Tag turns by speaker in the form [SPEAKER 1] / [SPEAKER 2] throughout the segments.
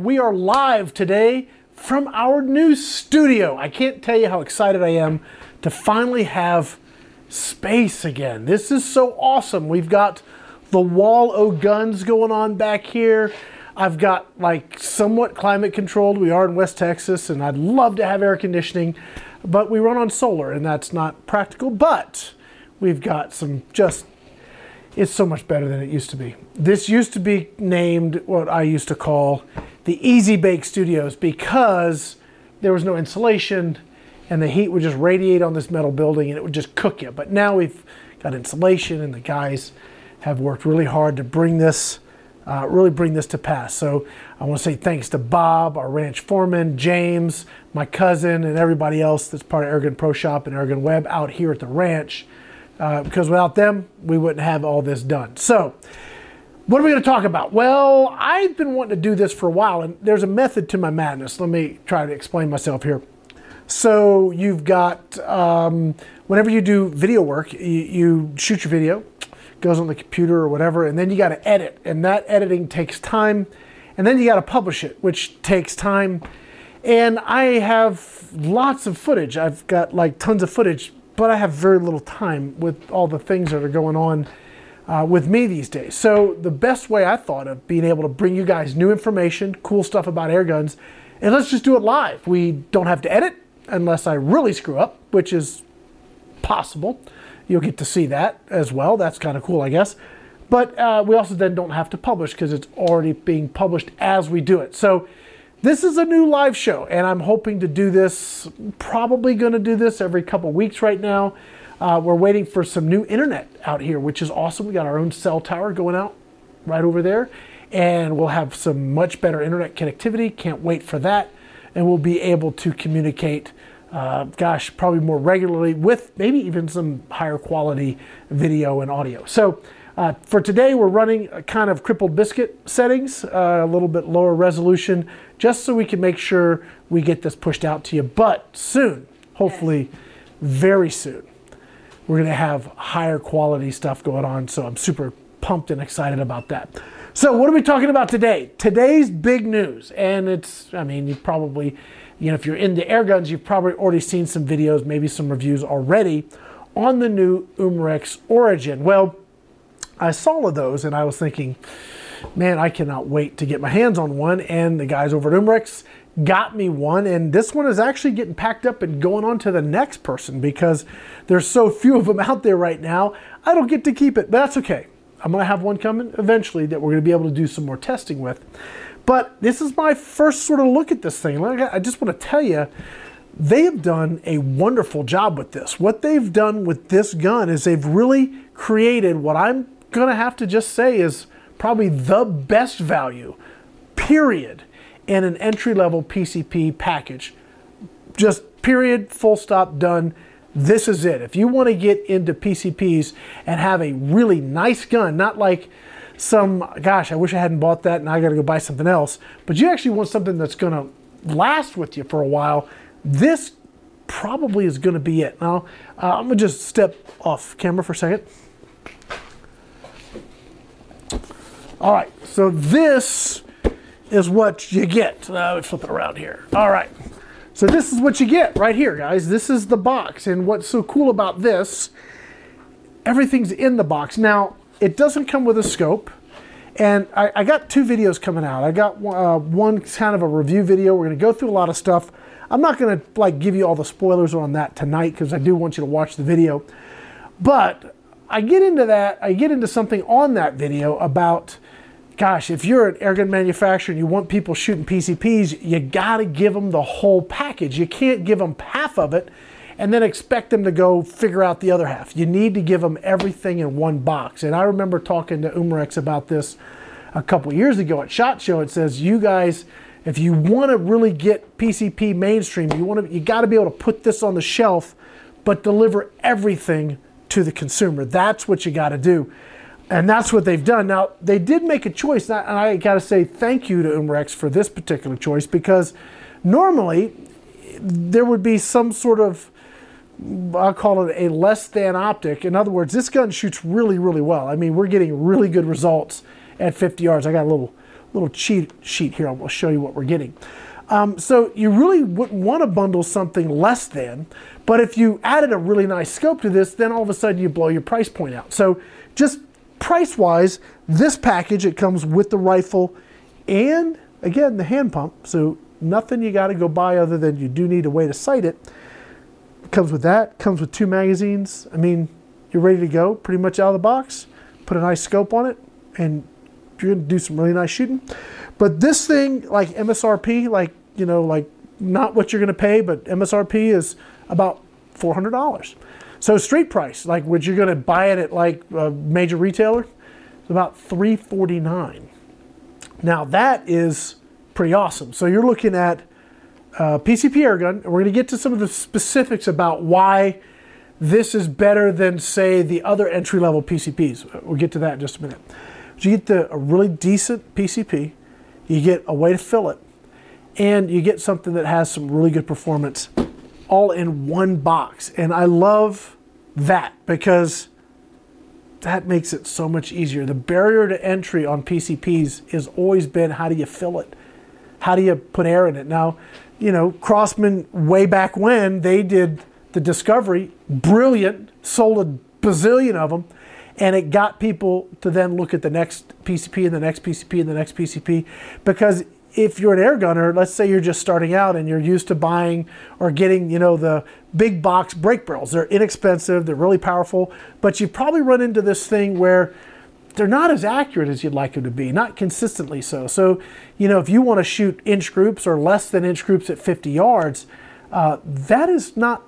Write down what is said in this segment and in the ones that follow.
[SPEAKER 1] We are live today from our new studio. I can't tell you how excited I am to finally have space again. This is so awesome. We've got the wall o guns going on back here. I've got like somewhat climate controlled. We are in West Texas and I'd love to have air conditioning, but we run on solar and that's not practical. But we've got some just it's so much better than it used to be. This used to be named what I used to call the Easy Bake Studios because there was no insulation and the heat would just radiate on this metal building and it would just cook you. But now we've got insulation and the guys have worked really hard to bring this, uh, really bring this to pass. So I want to say thanks to Bob, our ranch foreman, James, my cousin, and everybody else that's part of Airgun Pro Shop and Airgun Web out here at the ranch uh, because without them, we wouldn't have all this done. So, what are we going to talk about? Well, I've been wanting to do this for a while, and there's a method to my madness. Let me try to explain myself here. So, you've got, um, whenever you do video work, you, you shoot your video, goes on the computer or whatever, and then you got to edit, and that editing takes time, and then you got to publish it, which takes time. And I have lots of footage. I've got like tons of footage but I have very little time with all the things that are going on uh, with me these days. So the best way I thought of being able to bring you guys new information, cool stuff about air guns, and let's just do it live. We don't have to edit unless I really screw up, which is possible. You'll get to see that as well. That's kind of cool, I guess. But uh, we also then don't have to publish because it's already being published as we do it. So this is a new live show, and I'm hoping to do this, probably going to do this every couple weeks right now. Uh, we're waiting for some new internet out here, which is awesome. We got our own cell tower going out right over there, and we'll have some much better internet connectivity. Can't wait for that. And we'll be able to communicate, uh, gosh, probably more regularly with maybe even some higher quality video and audio. So, uh, for today, we're running a kind of crippled biscuit settings, uh, a little bit lower resolution, just so we can make sure we get this pushed out to you. But soon, hopefully very soon, we're going to have higher quality stuff going on. So I'm super pumped and excited about that. So what are we talking about today? Today's big news, and it's, I mean, you probably, you know, if you're into air guns, you've probably already seen some videos, maybe some reviews already on the new Umarex Origin. Well, I saw those and I was thinking, man, I cannot wait to get my hands on one. And the guys over at Umarex got me one. And this one is actually getting packed up and going on to the next person because there's so few of them out there right now. I don't get to keep it, but that's okay. I'm to have one coming eventually that we're to be able to do some more testing with. But this is my first sort of look at this thing. I just want to tell you, they have done a wonderful job with this. What they've done with this gun is they've really created what I'm to have to just say is probably the best value, period, in an entry level PCP package. Just period, full stop, done. This is it. If you want to get into PCPs and have a really nice gun, not like some, gosh, I wish I hadn't bought that and I got to go buy something else, but you actually want something that's going to last with you for a while, this probably is going to be it. Now, uh, I'm going to just step off camera for a second. All right, so this is what you get. Uh, let me flip it around here. All right, so this is what you get right here, guys. This is the box, and what's so cool about this, everything's in the box. Now, it doesn't come with a scope, and I, I got two videos coming out. I got uh, one kind of a review video. We're gonna go through a lot of stuff. I'm not gonna like give you all the spoilers on that tonight because I do want you to watch the video. But I get into that, I get into something on that video about gosh, if you're an airgun manufacturer and you want people shooting PCPs, you got to give them the whole package. You can't give them half of it and then expect them to go figure out the other half. You need to give them everything in one box. And I remember talking to Umarex about this a couple years ago at SHOT Show. It says, you guys, if you want to really get PCP mainstream, you want to, you got to be able to put this on the shelf, but deliver everything to the consumer. That's what you got to do. And that's what they've done. Now, they did make a choice, and I got to say thank you to Umarex for this particular choice because normally there would be some sort of, I'll call it a less than optic. In other words, this gun shoots really, really well. I mean, we're getting really good results at 50 yards. I got a little little cheat sheet here. I'll show you what we're getting. Um, so you really wouldn't want to bundle something less than, but if you added a really nice scope to this, then all of a sudden you blow your price point out. So just price-wise, this package, it comes with the rifle and, again, the hand pump. So nothing you got to go buy other than you do need a way to sight it. Comes with that, comes with two magazines. I mean, you're ready to go pretty much out of the box. Put a nice scope on it, and you're to do some really nice shooting. But this thing, like MSRP, like, you know, like not what you're to pay, but MSRP is about $400. So street price, like would you're going to buy it at like a major retailer, it's about 349. Now that is pretty awesome. So you're looking at uh, PCP airgun. We're going to get to some of the specifics about why this is better than say the other entry level PCPs. We'll get to that in just a minute. But you get the, a really decent PCP you get a way to fill it, and you get something that has some really good performance all in one box. And I love that because that makes it so much easier. The barrier to entry on PCPs has always been how do you fill it? How do you put air in it? Now, you know, Crosman, way back when, they did the Discovery, brilliant, sold a bazillion of them and it got people to then look at the next PCP and the next PCP and the next PCP because if you're an air gunner, let's say you're just starting out and you're used to buying or getting, you know, the big box break barrels. They're inexpensive, they're really powerful, but you probably run into this thing where they're not as accurate as you'd like them to be, not consistently so. So, you know, if you want to shoot inch groups or less than inch groups at 50 yards, uh, that is not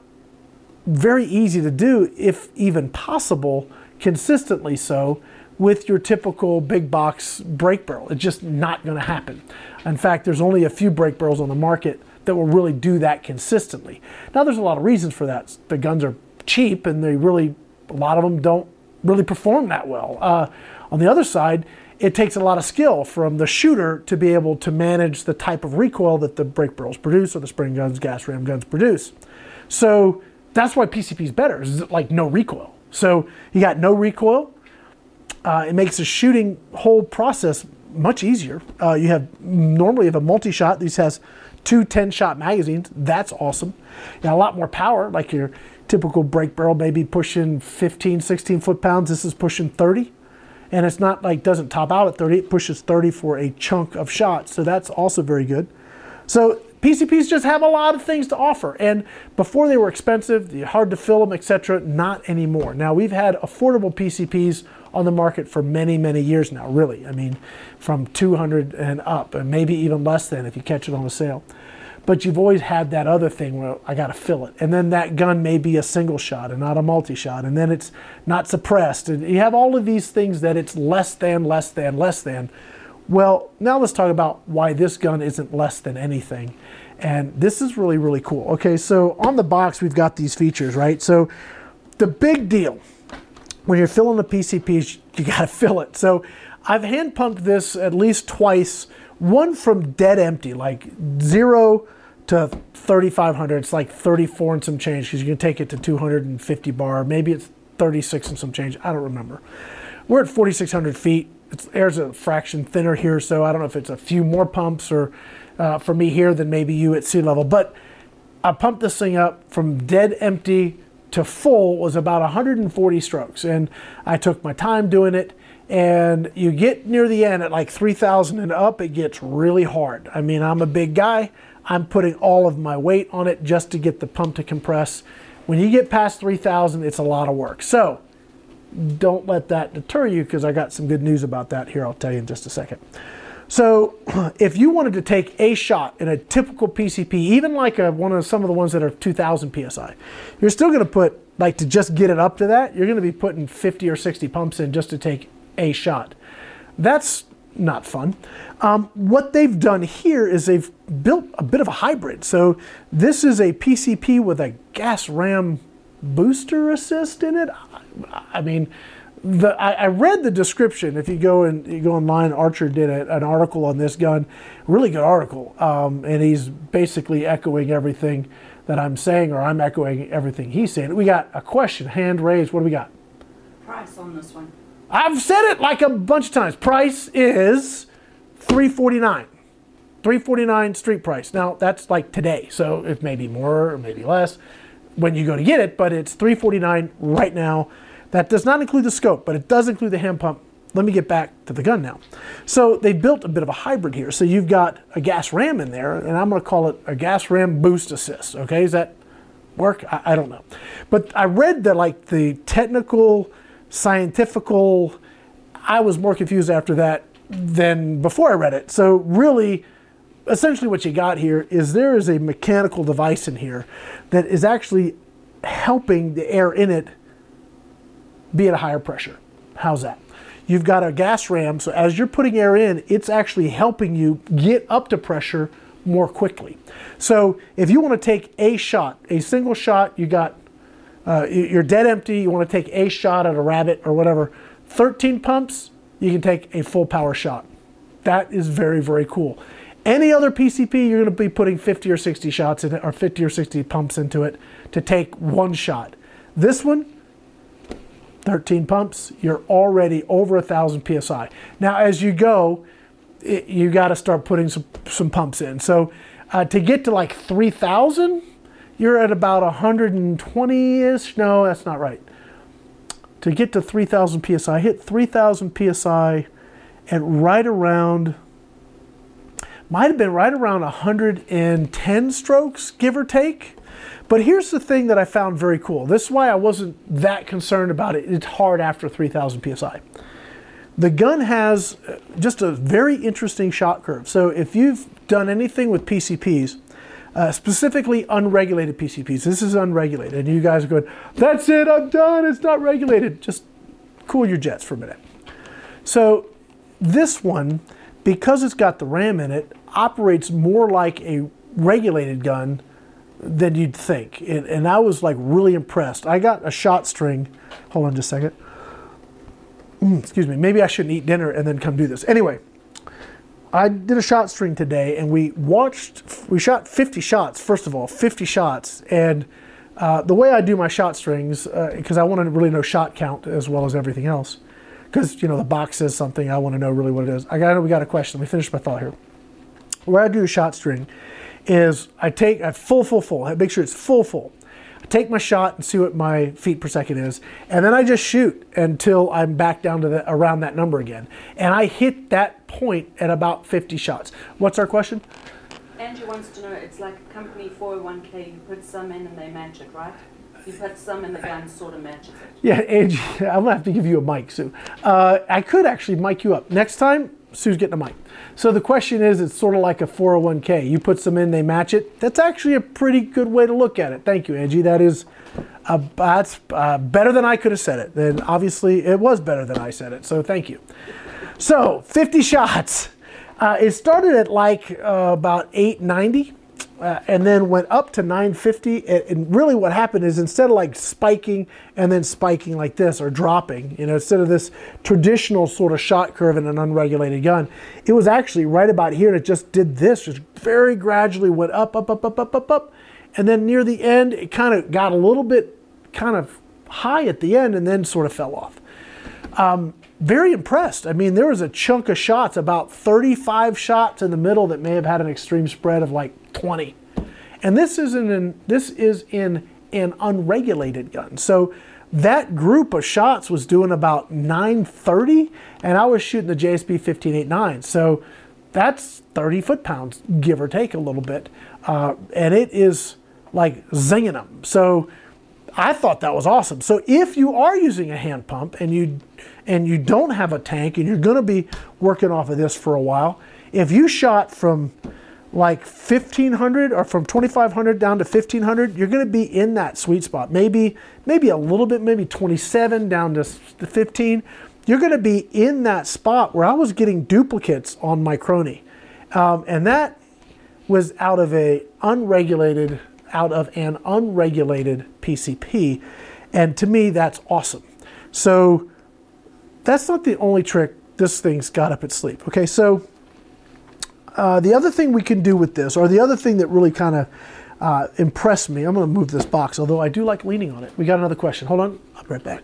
[SPEAKER 1] very easy to do, if even possible, consistently so with your typical big box break barrel. It's just not going to happen. In fact, there's only a few break barrels on the market that will really do that consistently. Now, there's a lot of reasons for that. The guns are cheap and they really, a lot of them don't really perform that well. Uh, on the other side, it takes a lot of skill from the shooter to be able to manage the type of recoil that the break barrels produce or the spring guns, gas ram guns produce. So that's why PCP is better. It's like no recoil. So you got no recoil. Uh, it makes the shooting whole process much easier. Uh, you have normally have a multi-shot. This has two 10-shot magazines. That's awesome. You got a lot more power, like your typical break barrel, maybe pushing 15, 16 foot pounds. This is pushing 30. And it's not like doesn't top out at 30. It pushes 30 for a chunk of shots. So that's also very good. So PCPs just have a lot of things to offer. And before they were expensive, hard to fill them, etc. Not anymore. Now we've had affordable PCPs on the market for many, many years now, really. I mean, from 200 and up, and maybe even less than if you catch it on a sale. But you've always had that other thing where I got to fill it. And then that gun may be a single shot and not a multi shot. And then it's not suppressed. And you have all of these things that it's less than, less than, less than. Well, now let's talk about why this gun isn't less than anything. And this is really, really cool. Okay, so on the box, we've got these features, right? So the big deal when you're filling the PCPs, you got to fill it. So I've hand pumped this at least twice, one from dead empty, like zero to 3,500. It's like 34 and some change because you can take it to 250 bar. Maybe it's 36 and some change. I don't remember. We're at 4,600 feet it's, air's a fraction thinner here, so I don't know if it's a few more pumps or uh, for me here than maybe you at sea level. But I pumped this thing up from dead empty to full was about 140 strokes, and I took my time doing it. And you get near the end at like 3,000 and up, it gets really hard. I mean, I'm a big guy. I'm putting all of my weight on it just to get the pump to compress. When you get past 3,000, it's a lot of work. So don't let that deter you because I got some good news about that here. I'll tell you in just a second. So, if you wanted to take a shot in a typical PCP, even like a, one of some of the ones that are 2,000 psi, you're still going to put like to just get it up to that. You're going to be putting 50 or 60 pumps in just to take a shot. That's not fun. Um, what they've done here is they've built a bit of a hybrid. So this is a PCP with a gas ram booster assist in it. I mean, the, I, I, read the description. If you go and you go online, Archer did a, an article on this gun, really good article, um, and he's basically echoing everything that I'm saying, or I'm echoing everything he's saying. We got a question, hand raised. What do we got?
[SPEAKER 2] Price on this one.
[SPEAKER 1] I've said it like a bunch of times. Price is 349 349 street price. Now that's like today, so it may be more or maybe less when you go to get it, but it's 349 right now. That does not include the scope, but it does include the hand pump. Let me get back to the gun now. So they built a bit of a hybrid here. So you've got a gas ram in there, and I'm to call it a gas ram boost assist. Okay, is that work? I, I don't know, but I read that like the technical, scientifical. I was more confused after that than before I read it. So really essentially what you got here is there is a mechanical device in here that is actually helping the air in it be at a higher pressure. How's that? You've got a gas ram, so as you're putting air in, it's actually helping you get up to pressure more quickly. So if you want to take a shot, a single shot, you got uh, you're dead empty, you want to take a shot at a rabbit or whatever, 13 pumps, you can take a full power shot. That is very, very cool. Any other PCP, you're going to be putting 50 or 60 shots in it, or 50 or 60 pumps into it to take one shot. This one, 13 pumps, you're already over a thousand psi. Now, as you go, it, you got to start putting some, some pumps in. So, uh, to get to like 3,000, you're at about 120 ish. No, that's not right. To get to 3,000 psi, hit 3,000 psi at right around might have been right around 110 strokes, give or take. But here's the thing that I found very cool. This is why I wasn't that concerned about it. It's hard after 3,000 psi. The gun has uh, just a very interesting shot curve. So if you've done anything with PCPs, uh, specifically unregulated PCPs, this is unregulated, and you guys are going, that's it, I'm done, it's not regulated. Just cool your jets for a minute. So this one, because it's got the RAM in it, operates more like a regulated gun than you'd think. And, and, I was like really impressed. I got a shot string. Hold on just a second. Mm, excuse me. Maybe I shouldn't eat dinner and then come do this. Anyway, I did a shot string today and we watched, we shot 50 shots, first of all, 50 shots. And uh, the way I do my shot strings, because uh, I want to really know shot count as well as everything else, because, you know, the box says something, I want to know really what it is. I got, we got a question. Let me finish my thought here where I do a shot string is I take a full, full, full. I make sure it's full, full. I take my shot and see what my feet per second is, and then I just shoot until I'm back down to the, around that number again. And I hit that point at about 50 shots. What's our question?
[SPEAKER 2] Angie wants to know, it's like a company 401k, you put some in and they match it, right? You put some in the gun, sort of matches it.
[SPEAKER 1] Yeah, Angie, I'm gonna have to give you a mic, Sue. Uh, I could actually mic you up. Next time, Sue's getting a mic. So the question is, it's sort of like a 401k. You put some in, they match it. That's actually a pretty good way to look at it. Thank you, Angie. That is uh, that's uh, better than I could have said it. And obviously, it was better than I said it. So thank you. So 50 shots. Uh, it started at like uh, about 890 uh, and then went up to 950. And, really, what happened is instead of like spiking and then spiking like this or dropping, you know, instead of this traditional sort of shot curve in an unregulated gun, it was actually right about here. And it just did this, just very gradually went up, up, up, up, up, up, up, and then near the end, it kind of got a little bit kind of high at the end, and then sort of fell off. Um, very impressed. I mean, there was a chunk of shots, about 35 shots in the middle that may have had an extreme spread of like 20. And this is in this is in an unregulated gun. So that group of shots was doing about 930 and I was shooting the JSB 1589. So that's 30 foot pounds, give or take a little bit. Uh, and it is like zinging them. So I thought that was awesome. So if you are using a hand pump and you and you don't have a tank and you're going to be working off of this for a while, if you shot from like 1500 or from 2500 down to 1500 you're going to be in that sweet spot. Maybe maybe a little bit maybe 27 down to 15 you're going to be in that spot where i was getting duplicates on my Chrony. Um, and that was out of a unregulated out of an unregulated pcp and to me that's awesome. So that's not the only trick this thing's got up its sleeve okay? So uh, the other thing we can do with this, or the other thing that really kind of uh, impressed me, I'm going to move this box, although I do like leaning on it. We got another question. Hold on, I'll be right back.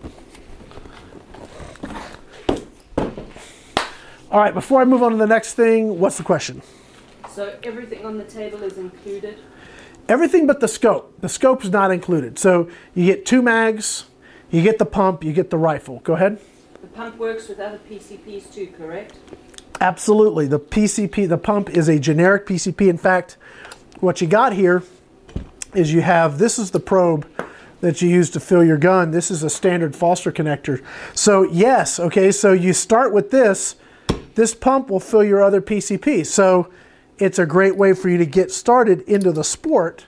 [SPEAKER 1] All right, before I move on to the next thing, what's the question?
[SPEAKER 2] So everything on the table is included.
[SPEAKER 1] Everything but the scope. The scope is not included. So you get two mags, you get the pump, you get the rifle. Go ahead.
[SPEAKER 2] The pump works with other PCPs too, correct?
[SPEAKER 1] Absolutely. The PCP, the pump is a generic PCP. In fact, what you got here is you have this is the probe that you use to fill your gun. This is a standard Foster connector. So yes, okay, so you start with this. This pump will fill your other PCP. So it's a great way for you to get started into the sport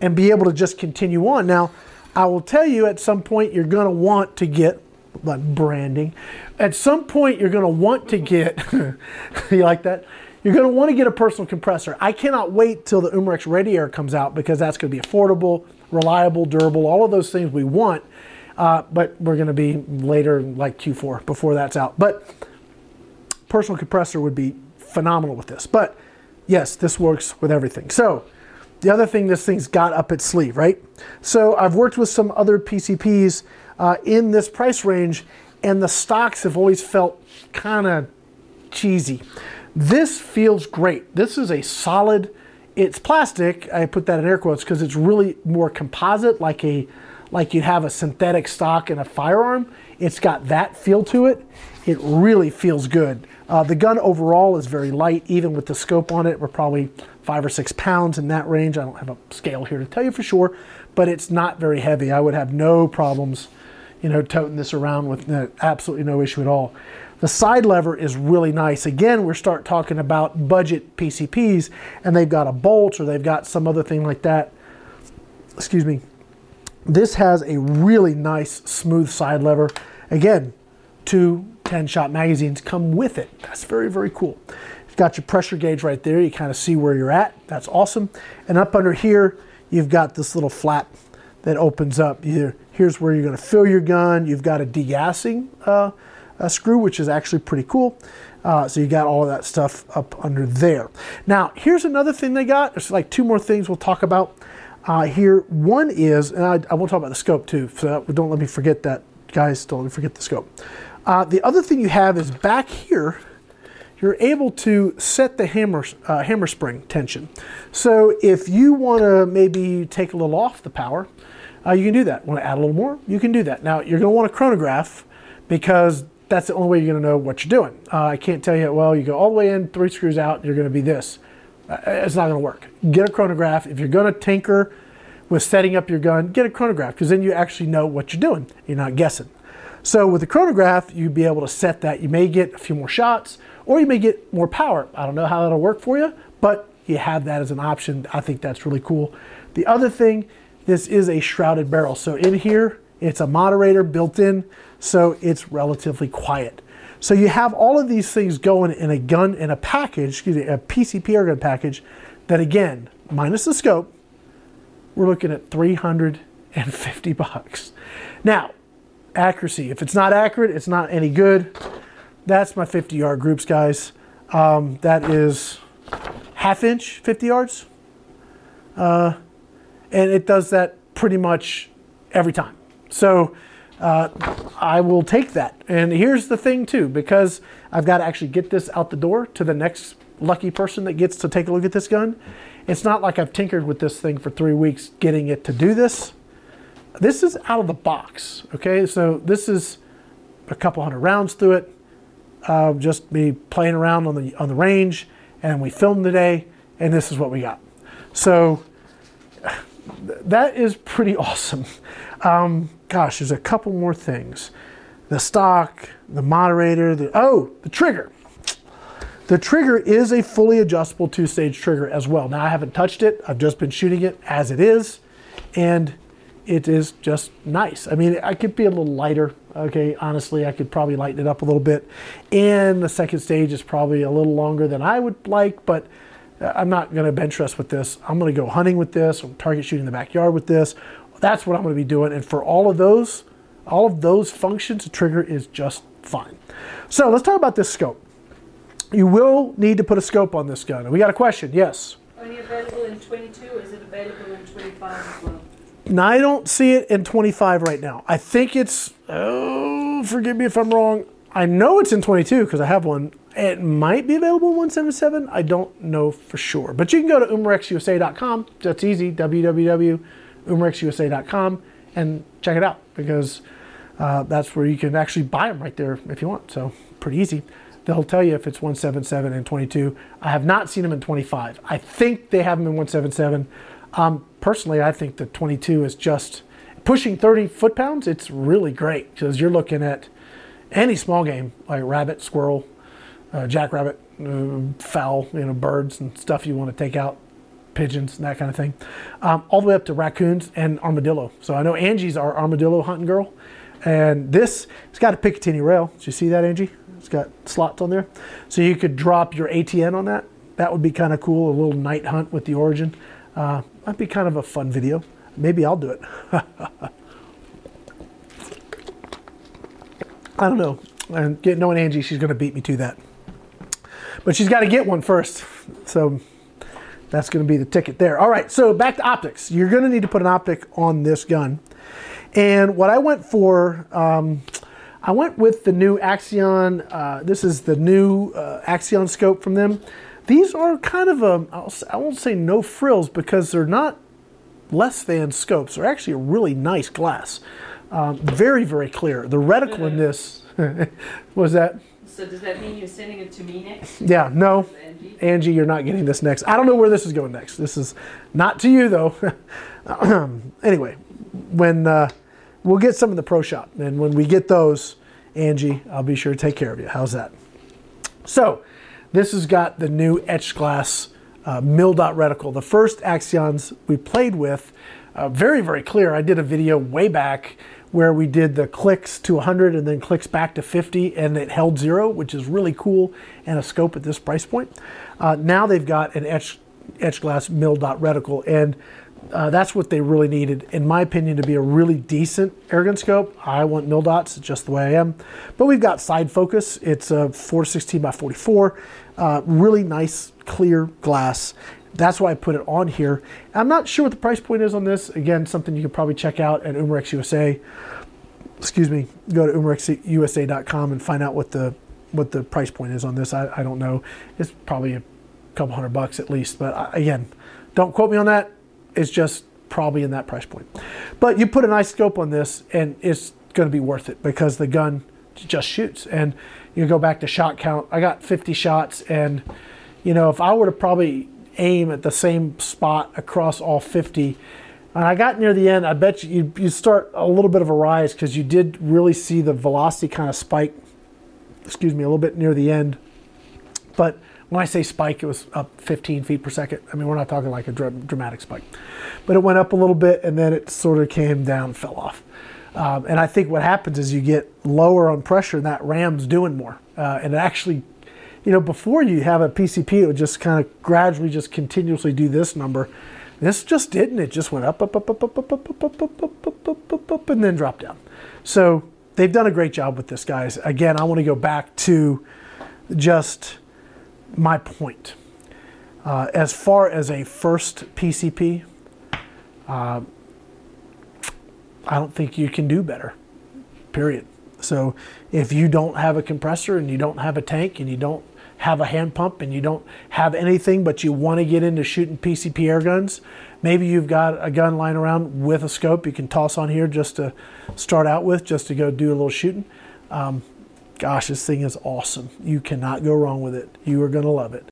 [SPEAKER 1] and be able to just continue on. Now, I will tell you at some point you're going to want to get like branding. At some point you're going to want to get you like that? You're going to want to get a personal compressor. I cannot wait till the Umarex ReadyAir comes out because that's going to be affordable, reliable, durable, all of those things we want. Uh, but we're going to be later, like Q4, before that's out. But personal compressor would be phenomenal with this. But yes, this works with everything. So the other thing this thing's got up its sleeve, right? So I've worked with some other PCPs uh, in this price range, and the stocks have always felt kind of cheesy. This feels great. This is a solid. It's plastic. I put that in air quotes because it's really more composite, like a like you'd have a synthetic stock in a firearm. It's got that feel to it. It really feels good. Uh, the gun overall is very light, even with the scope on it. We're probably five or six pounds in that range. I don't have a scale here to tell you for sure, but it's not very heavy. I would have no problems, you know, toting this around with no, absolutely no issue at all. The side lever is really nice. Again, we start talking about budget PCPs, and they've got a bolt or they've got some other thing like that. Excuse me. This has a really nice, smooth side lever. Again, two 10 shot magazines come with it. That's very, very cool. You've got your pressure gauge right there. You kind of see where you're at. That's awesome. And up under here, you've got this little flap that opens up. Here, here's where you're going to fill your gun. You've got a degassing uh, a screw, which is actually pretty cool. Uh, so you got all of that stuff up under there. Now, here's another thing they got. There's like two more things we'll talk about uh, here. One is, and I, I will talk about the scope too, so don't let me forget that, guys. Don't let me forget the scope. Uh, the other thing you have is back here, you're able to set the hammer, uh, hammer spring tension. So if you want to maybe take a little off the power, uh, you can do that. Want to add a little more? You can do that. Now you're going to want a chronograph because that's the only way you're going to know what you're doing. Uh, I can't tell you, well, you go all the way in, three screws out, you're going to be this. Uh, it's not going to work. Get a chronograph. If you're going to tinker with setting up your gun, get a chronograph because then you actually know what you're doing. You're not guessing. So with the chronograph, you'd be able to set that. You may get a few more shots or you may get more power. I don't know how that'll work for you, but you have that as an option. I think that's really cool. The other thing, this is a shrouded barrel. So in here, it's a moderator built in, so it's relatively quiet. So you have all of these things going in a gun in a package, excuse me, a PCP airgun package that again, minus the scope, we're looking at 350 bucks. Now, accuracy. If it's not accurate, it's not any good. That's my 50 yard groups, guys. Um, that is half inch, 50 yards. Uh, and it does that pretty much every time. So uh, I will take that. And here's the thing, too, because I've got to actually get this out the door to the next lucky person that gets to take a look at this gun. It's not like I've tinkered with this thing for three weeks getting it to do this. This is out of the box, okay? So this is a couple hundred rounds through it. Uh, just me playing around on the on the range, and we filmed today, and this is what we got. So that is pretty awesome. Um, gosh, there's a couple more things. The stock, the moderator, the oh, the trigger. The trigger is a fully adjustable two-stage trigger as well. Now I haven't touched it. I've just been shooting it as it is, and it is just nice. I mean, I could be a little lighter. Okay, honestly, I could probably lighten it up a little bit. And the second stage is probably a little longer than I would like, but I'm not going to bench rest with this. I'm going to go hunting with this, or target shooting in the backyard with this. That's what I'm going to be doing. And for all of those, all of those functions, the trigger is just fine. So let's talk about this scope. You will need to put a scope on this gun. We got a question. Yes.
[SPEAKER 2] Only available in 22, is it available in 25 as well?
[SPEAKER 1] Now, I don't see it in 25 right now. I think it's, oh, forgive me if I'm wrong. I know it's in 22 because I have one, it might be available in 177. I don't know for sure. But you can go to umarexusa.com. That's easy, www.umarexusa.com, and check it out because uh, that's where you can actually buy them right there if you want. So pretty easy. They'll tell you if it's 177 and 22. I have not seen them in 25. I think they have them in 177. Um, personally, I think the 22 is just pushing 30 foot pounds. It's really great because you're looking at any small game like rabbit, squirrel, uh, jackrabbit, uh, fowl, you know, birds and stuff you want to take out, pigeons and that kind of thing, um, all the way up to raccoons and armadillo. So I know Angie's our armadillo hunting girl, and this it's got a Picatinny rail. Did you see that, Angie? It's got slots on there, so you could drop your ATN on that. That would be kind of cool. A little night hunt with the Origin. Uh, might be kind of a fun video. Maybe I'll do it. I don't know. And get, knowing Angie, she's going to beat me to that. But she's got to get one first. So that's going to be the ticket there. All right, so back to optics. You're going to need to put an optic on this gun. And what I went for, um, I went with the new Axeon. Uh, this is the new uh, Axeon scope from them. These are kind of a, I'll, I won't say no frills because they're not less than scopes. They're actually a really nice glass. Um, very, very clear. The reticle in this was that.
[SPEAKER 2] So does that mean you're sending it to me next?
[SPEAKER 1] Yeah, no,
[SPEAKER 2] Angie?
[SPEAKER 1] Angie, you're not getting this next. I don't know where this is going next. This is not to you though. anyway, when uh, we'll get some of the pro shop, and when we get those, Angie, I'll be sure to take care of you. How's that? So, this has got the new etched glass uh, mil dot reticle. The first Axeons we played with, uh, very very clear. I did a video way back where we did the clicks to 100 and then clicks back to 50 and it held zero, which is really cool and a scope at this price point. Uh, now they've got an etched, glass mil dot reticle and uh, that's what they really needed, in my opinion, to be a really decent airgun scope. I want mil dots, just the way I am. But we've got side focus. It's a 416 by 44, uh, really nice, clear glass. That's why I put it on here. I'm not sure what the price point is on this. Again, something you could probably check out at Umarex USA. Excuse me. Go to umarexusa.com and find out what the what the price point is on this. I, I don't know. It's probably a couple hundred bucks at least. But I, again, don't quote me on that. It's just probably in that price point. But you put a nice scope on this, and it's going to be worth it because the gun just shoots. And you go back to shot count. I got 50 shots, and you know if I were to probably aim at the same spot across all 50. And I got near the end, I bet you you, start a little bit of a rise because you did really see the velocity kind of spike, excuse me, a little bit near the end. But when I say spike, it was up 15 feet per second. I mean, we're not talking like a dr- dramatic spike. But it went up a little bit and then it sort of came down, fell off. Um, and I think what happens is you get lower on pressure and that ram's doing more. Uh, and it actually you know, before you have a PCP, it would just kind of gradually just continuously do this number. This just didn't. It just went up, up, up, up, up, up, up, up, up, up, up, up, up, up, up, and then dropped down. So they've done a great job with this, guys. Again, I want to go back to just my point. Uh, as far as a first PCP, uh, I don't think you can do better. Period. So if you don't have a compressor and you don't have a tank and you don't have a hand pump and you don't have anything but you want to get into shooting PCP air guns, maybe you've got a gun lying around with a scope you can toss on here just to start out with, just to go do a little shooting. Um, gosh, this thing is awesome. You cannot go wrong with it. You are going to love it.